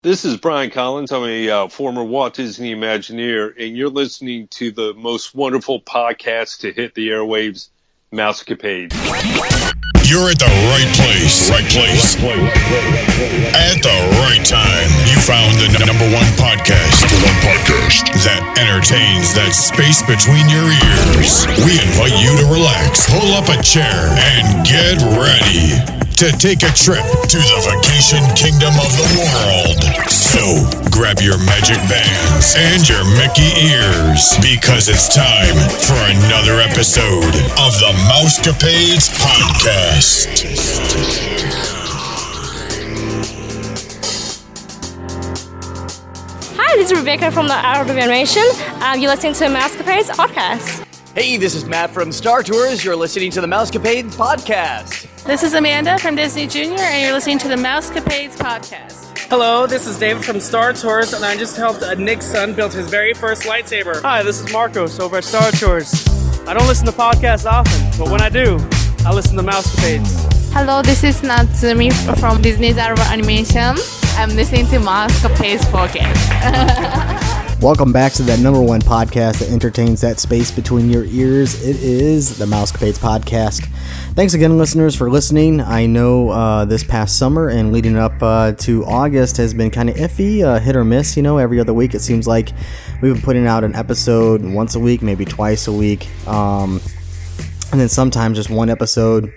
This is Brian Collins. I'm a uh, former Walt Disney Imagineer, and you're listening to the most wonderful podcast to hit the airwaves, Mousecapade. You're at the right place, right place, at the right time. You found the number one podcast, one podcast that entertains that space between your ears. We invite you to relax, pull up a chair, and get ready to take a trip to the vacation kingdom of the world. So grab your magic bands and your Mickey ears because it's time for another episode of the Mousecapades Podcast. Hi, this is Rebecca from the Art of Animation. Um, you're listening to Mousecapades podcast. Hey, this is Matt from Star Tours. You're listening to the Mousecapade podcast. This is Amanda from Disney Junior, and you're listening to the Mousecapades podcast. Hello, this is David from Star Tours, and I just helped uh, Nick's son build his very first lightsaber. Hi, this is Marcos over at Star Tours. I don't listen to podcasts often, but when I do, I listen to Mousecapades. Hello, this is Natsumi from Disney's Art of Animation. I'm listening to Mousecapades podcast. Welcome back to that number one podcast that entertains that space between your ears. It is the Mousecapades podcast. Thanks again, listeners, for listening. I know uh, this past summer and leading up uh, to August has been kind of iffy, uh, hit or miss. You know, every other week it seems like we've been putting out an episode once a week, maybe twice a week, um, and then sometimes just one episode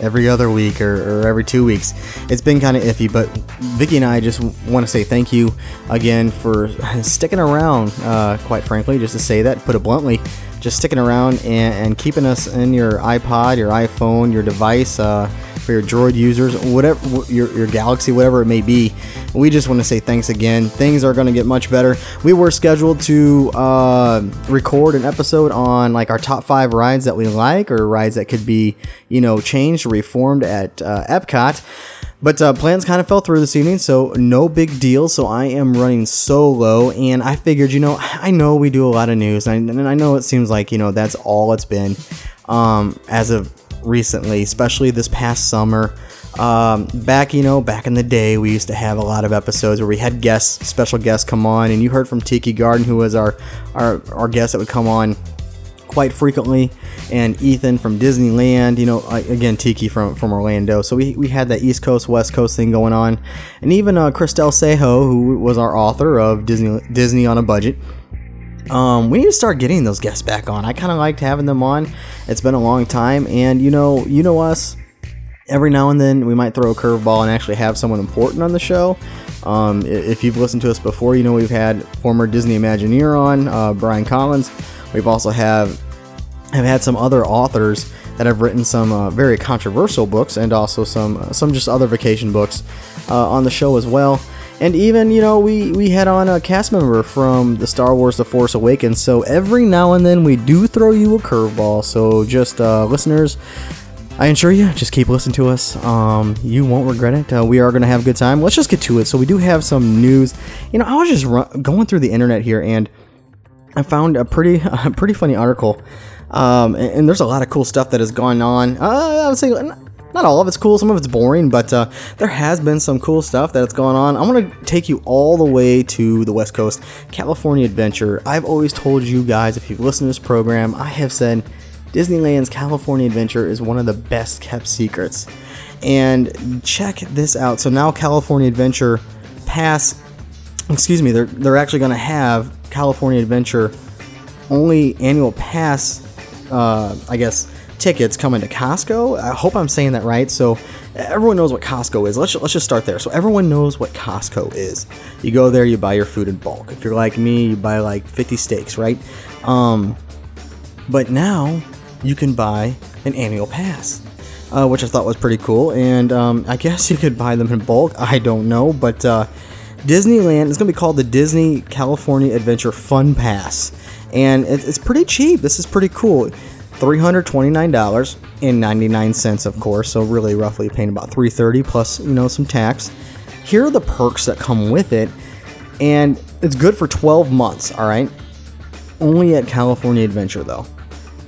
every other week or, or every two weeks. It's been kind of iffy, but Vicky and I just want to say thank you again for sticking around, uh, quite frankly, just to say that, put it bluntly, just sticking around and, and keeping us in your iPod, your iPhone, your device. Uh, for your Droid users, whatever your, your Galaxy, whatever it may be. We just want to say thanks again. Things are going to get much better. We were scheduled to uh, record an episode on like our top five rides that we like, or rides that could be, you know, changed or reformed at uh, Epcot. But uh, plans kind of fell through this evening, so no big deal. So I am running solo, and I figured, you know, I know we do a lot of news, and I, and I know it seems like, you know, that's all it's been um, as of recently, especially this past summer. Um, back, you know, back in the day, we used to have a lot of episodes where we had guests, special guests come on, and you heard from Tiki Garden, who was our our, our guest that would come on quite frequently, and Ethan from Disneyland, you know, again, Tiki from, from Orlando. So we, we had that East Coast, West Coast thing going on. And even uh, Christelle Sejo, who was our author of Disney, Disney on a Budget, um, we need to start getting those guests back on. I kind of liked having them on. It's been a long time, and you know, you know us. Every now and then, we might throw a curveball and actually have someone important on the show. Um, if you've listened to us before, you know we've had former Disney Imagineer on, uh, Brian Collins. We've also have have had some other authors that have written some uh, very controversial books and also some uh, some just other vacation books uh, on the show as well. And even, you know, we, we had on a cast member from the Star Wars The Force Awakens. So every now and then we do throw you a curveball. So just uh, listeners, I assure you, just keep listening to us. Um, you won't regret it. Uh, we are going to have a good time. Let's just get to it. So we do have some news. You know, I was just run- going through the internet here and I found a pretty, a pretty funny article. Um, and, and, there's a lot of cool stuff that has gone on. Uh, I would say not all of it's cool, some of it's boring, but uh, there has been some cool stuff that's gone on. I'm gonna take you all the way to the West Coast, California Adventure. I've always told you guys, if you've listened to this program, I have said Disneyland's California Adventure is one of the best kept secrets. And check this out. So now California Adventure Pass, excuse me, they're, they're actually to have California Adventure only annual pass, uh, I guess tickets coming to Costco. I hope I'm saying that right. So everyone knows what Costco is. Let's let's just start there. So everyone knows what Costco is. You go there, you buy your food in bulk. If you're like me, you buy like 50 steaks, right? Um, but now you can buy an annual pass. Uh, which I thought was pretty cool, and um, I guess you could buy them in bulk. I don't know, but uh, Disneyland is going to be called the Disney California Adventure Fun Pass, and it's pretty cheap. This is pretty cool. $329.99 of course. So really roughly paying about 330 plus you know some tax. Here are the perks that come with it. And it's good for 12 months all right? Only at california adventure though.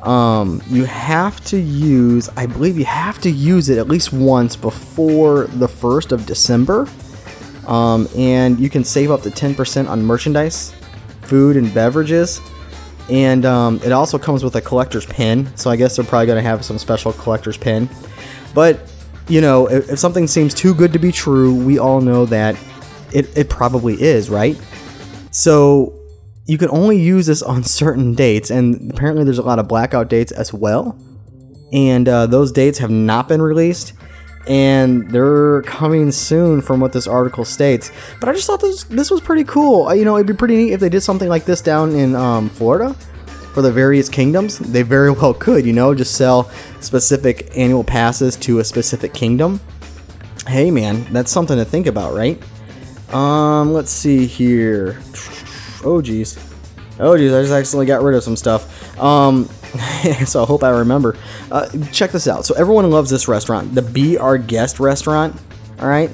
Um, you have to use i believe you have to use it at least once before the 1st of december Um, and you can save up to 10% on merchandise, food, and beverages. And um, it also comes with a collector's pin. So I guess they're probably going to have some special collector's pin. But, you know, if, if something seems too good to be true, we all know that it, it probably is, right? So you can only use this on certain dates, and apparently there's a lot of blackout dates as well. And uh, those dates have not been released, and they're coming soon, from what this article states. But I just thought this this was pretty cool. Uh, You know, it'd be pretty neat if they did something like this down in um, Florida for the various kingdoms. They very well could, you know, just sell specific annual passes to a specific kingdom. Hey, man, that's something to think about, right? Um, let's see here. Oh, geez. Oh, geez, I just accidentally got rid of some stuff. Um, so I hope I remember. Uh, check this out. So everyone loves this restaurant, the Be Our Guest restaurant. All right.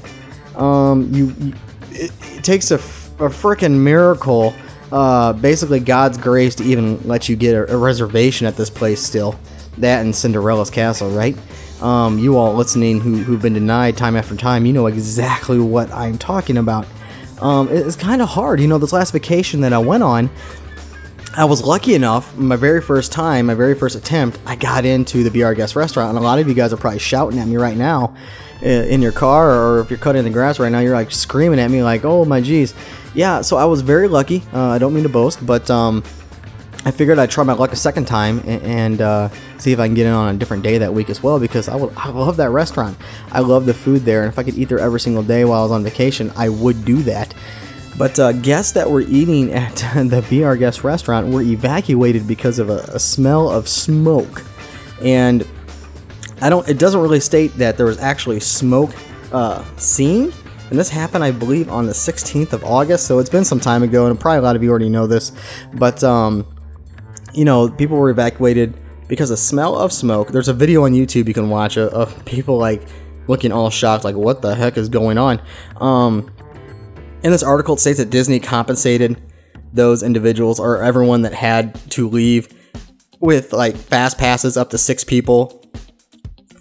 Um, you, you it, it takes a, f- a freaking miracle, uh, basically God's grace to even let you get a, a reservation at this place still. That and Cinderella's castle, right? Um, you all listening who, who've been denied time after time, you know exactly what I'm talking about. Um, it- it's kind of hard. You know, this last vacation that I went on, I was lucky enough, my very first time, my very first attempt, I got into the Be Our Guest restaurant. And a lot of you guys are probably shouting at me right now uh, in your car, or if you're cutting the grass right now, you're like screaming at me, like, oh my geez. Yeah, so I was very lucky. Uh, I don't mean to boast, but um, I figured I'd try my luck a second time and, and uh, see if I can get in on a different day that week as well because I, would, I love that restaurant. I love the food there, and if I could eat there every single day while I was on vacation, I would do that. But uh, guests that were eating at the Our Guest restaurant were evacuated because of a, a smell of smoke. And I don't. It doesn't really state that there was actually smoke uh, seen, and this happened, I believe, on the 16th of August. So it's been some time ago, and probably a lot of you already know this. But um, you know, people were evacuated because of smell of smoke. There's a video on YouTube you can watch of, of people like looking all shocked, like what the heck is going on. Um, in this article, it states that Disney compensated those individuals or everyone that had to leave with like fast passes up to six people,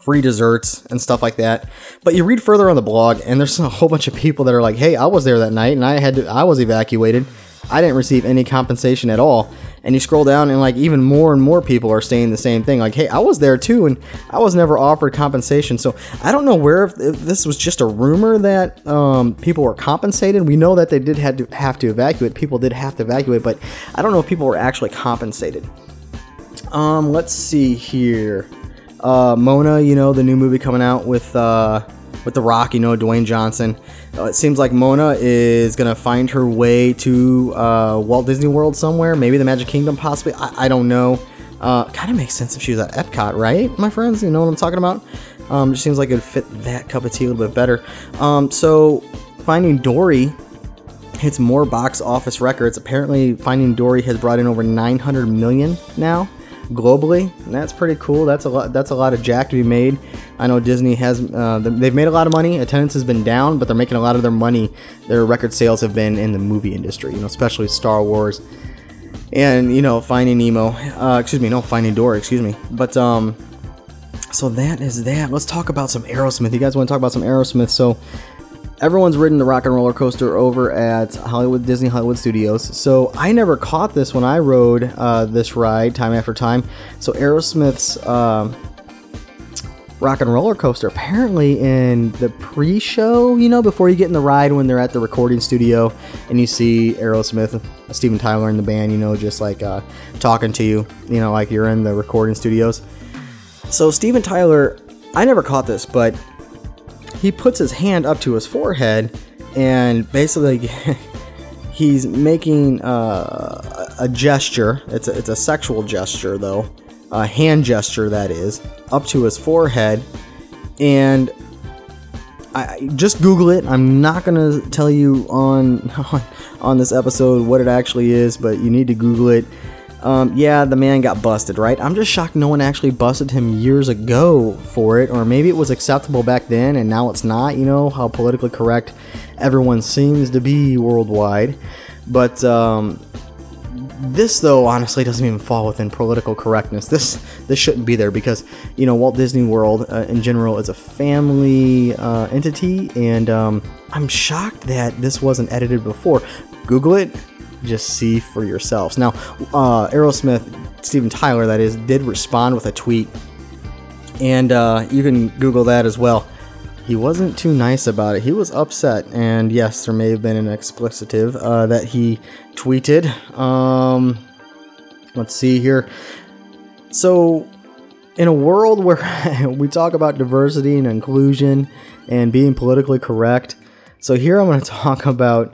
free desserts and stuff like that. But you read further on the blog, and there's a whole bunch of people that are like, "Hey, I was there that night, and I had to, I was evacuated. I didn't receive any compensation at all." And you scroll down, and like even more and more people are saying the same thing, like, "Hey, I was there too, and I was never offered compensation." So I don't know where if, if this was just a rumor that um, people were compensated. We know that they did had to have to evacuate. People did have to evacuate, but I don't know if people were actually compensated. Um, let's see here. Uh, Moana, you know, the new movie coming out with uh, with The Rock, you know, Dwayne Johnson. Uh, it seems like Moana is gonna find her way to uh, Walt Disney World somewhere, maybe the Magic Kingdom, possibly. I, I don't know. Uh, kind of makes sense if she was at Epcot, right, my friends? You know what I'm talking about? Um, just seems like it would fit that cup of tea a little bit better. Um, so, Finding Dory hits more box office records. Apparently, Finding Dory has brought in over 900 million now globally. And that's pretty cool. That's a lot. That's a lot of jack to be made. I know Disney has. Uh, they've made a lot of money. Attendance has been down, but they're making a lot of their money. Their record sales have been in the movie industry. You know, especially Star Wars. And you know, Finding Nemo. Uh, excuse me, no, Finding Dory. Excuse me. But um, so that is that. Let's talk about some Aerosmith. You guys want to talk about some Aerosmith? So everyone's ridden the rock and roller coaster over at Hollywood Disney Hollywood Studios. So I never caught this when I rode uh, this ride time after time. So Aerosmith's uh, rock and roller coaster apparently in the pre-show, you know, before you get in the ride when they're at the recording studio and you see Aerosmith, Steven Tyler and the band, you know, just like uh, talking to you, you know, like you're in the recording studios. So Steven Tyler, I never caught this, but he puts his hand up to his forehead and basically he's making uh, a gesture. It's a, it's a sexual gesture, though, a hand gesture that is, up to his forehead. And I just Google it. I'm not gonna tell you on on, on this episode what it actually is, but you need to Google it. Um, yeah, the man got busted, right? I'm just shocked no one actually busted him years ago for it, or maybe it was acceptable back then and now it's not. You know how politically correct everyone seems to be worldwide. But um, this though honestly doesn't even fall within political correctness. This this shouldn't be there because you know Walt Disney World uh, in general is a family uh, entity, and um, I'm shocked that this wasn't edited before. Google it, just see for yourselves. Now, uh, Aerosmith, Steven Tyler, that is, did respond with a tweet, and uh, you can Google that as well. He wasn't too nice about it. He was upset, and yes, there may have been an explicitive uh, that he tweeted. Um, let's see here. So, in a world where we talk about diversity and inclusion and being politically correct, so here I'm going to talk about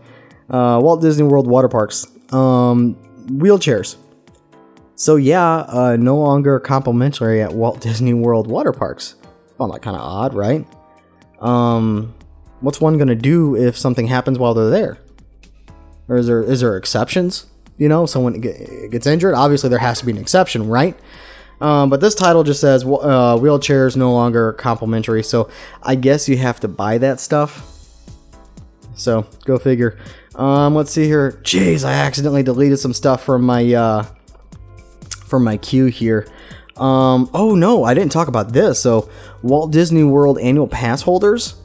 uh, Walt Disney World water parks, um, wheelchairs. So yeah, uh, no longer complimentary at Walt Disney World water parks. Found that kind of odd, right? Um, what's one gonna do if something happens while they're there? Or is there is there exceptions? You know, someone gets injured. Obviously, there has to be an exception, right? Um, but this title just says uh, wheelchairs no longer complimentary. So I guess you have to buy that stuff. So go figure. Um, let's see here. Jeez, I accidentally deleted some stuff from my uh, from my queue here. Um, oh no, I didn't talk about this. So Walt Disney World annual pass holders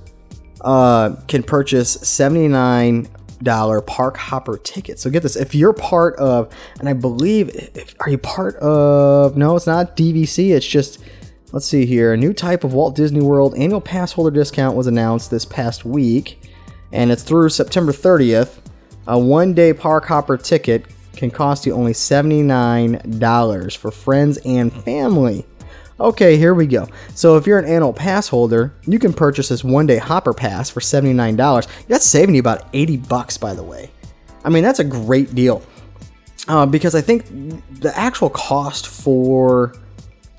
uh, can purchase seventy nine dollar park hopper tickets. So get this: if you're part of, and I believe, if, are you part of? No, it's not DVC. It's just. Let's see here. A new type of Walt Disney World annual pass holder discount was announced this past week and it's through September 30th. A one day park hopper ticket can cost you only $79 for friends and family. Okay, here we go. So if you're an annual pass holder, you can purchase this one day hopper pass for $79. That's saving you about 80 bucks, by the way. I mean, that's a great deal. Uh, because I think the actual cost for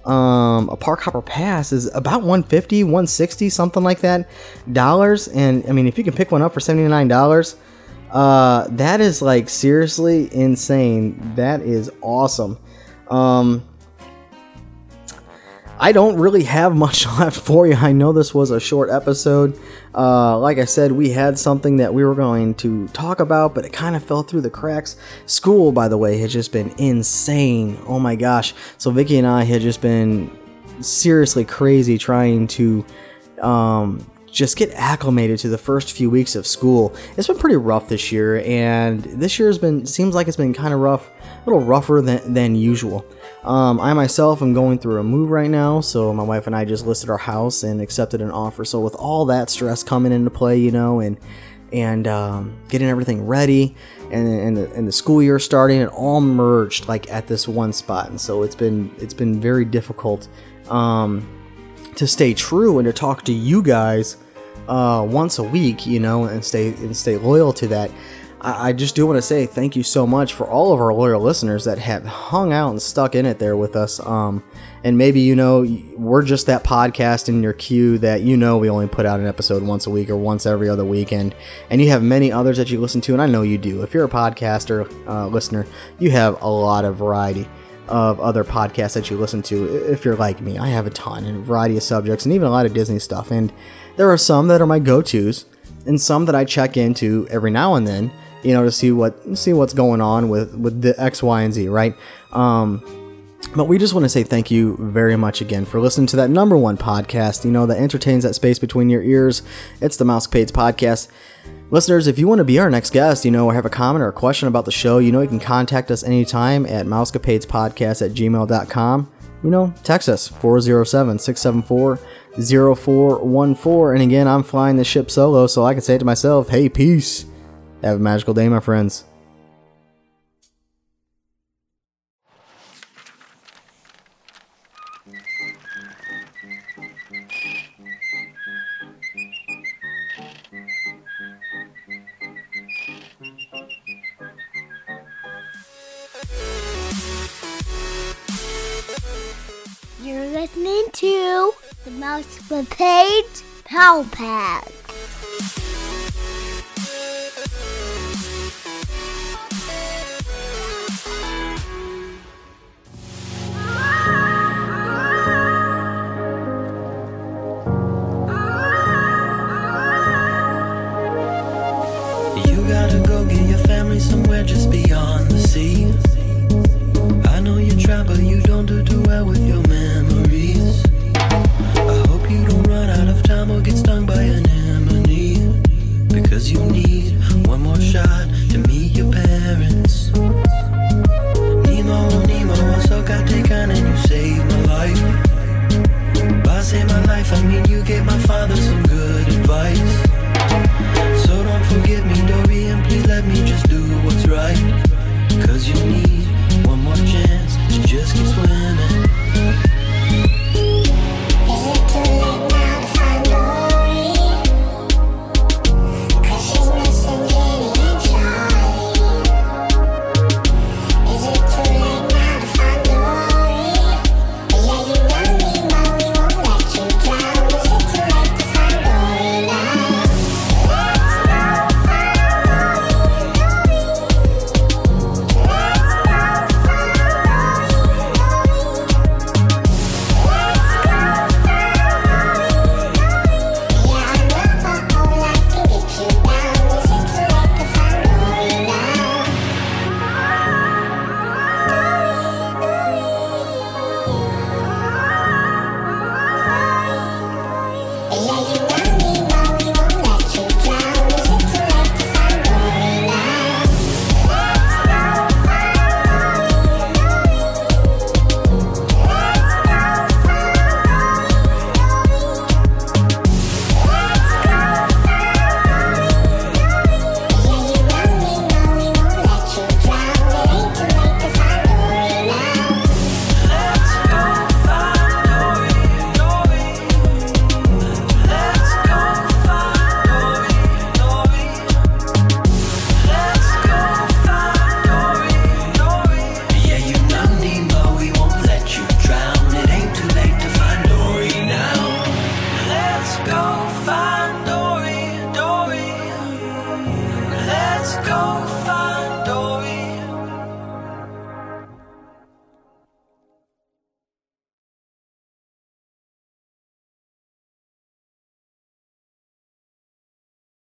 um, a park hopper pass is about 150 160 something like that dollars. And i mean if you can pick one up for 79 dollars uh, that is like seriously insane. That is awesome. Um, I don't really have much left for you. I know this was a short episode. Uh, like I said, we had something that we were going to talk about, but it kind of fell through the cracks. School, by the way, has just been insane. Oh my gosh. So, Vicky and I had just been seriously crazy trying to um, just get acclimated to the first few weeks of school. It's been pretty rough this year, and this year has been seems like it's been kind of rough, little rougher than, than usual. Um, I myself am going through a move right now, so my wife and I just listed our house and accepted an offer. So with all that stress coming into play, you know, and and um, getting everything ready, and and the, and the school year starting, it all merged like at this one spot, and so it's been it's been very difficult um, to stay true and to talk to you guys uh, once a week, you know, and stay and stay loyal to that. I, just do want to say thank you so much for all of our loyal listeners that have hung out and stuck in it there with us. Um, and maybe you know we're just that podcast in your queue that you know we only put out an episode once a week or once every other weekend, and you have many others that you listen to, and I know you do. If you're a podcaster uh, listener, you have a lot of variety of other podcasts that you listen to. If you're like me, I have a ton and a variety of subjects, and even a lot of Disney stuff. And there are some that are my go-tos, and some that I check into every now and then you know, to see what see what's going on with with the X, Y, and Z, right? Um, but we just want to say thank you very much again for listening to that number one podcast, you know, that entertains that space between your ears. It's the Mousecapades podcast. Listeners, if you want to be our next guest, you know, or have a comment or a question about the show, you know, you can contact us anytime at mousecapadespodcast at gmail.com. You know, text us 407 674 0414. And again, I'm flying the ship solo, so I can say to myself, hey, peace. Have a magical day, my friends. You're listening to the Mouse Page Power Pad.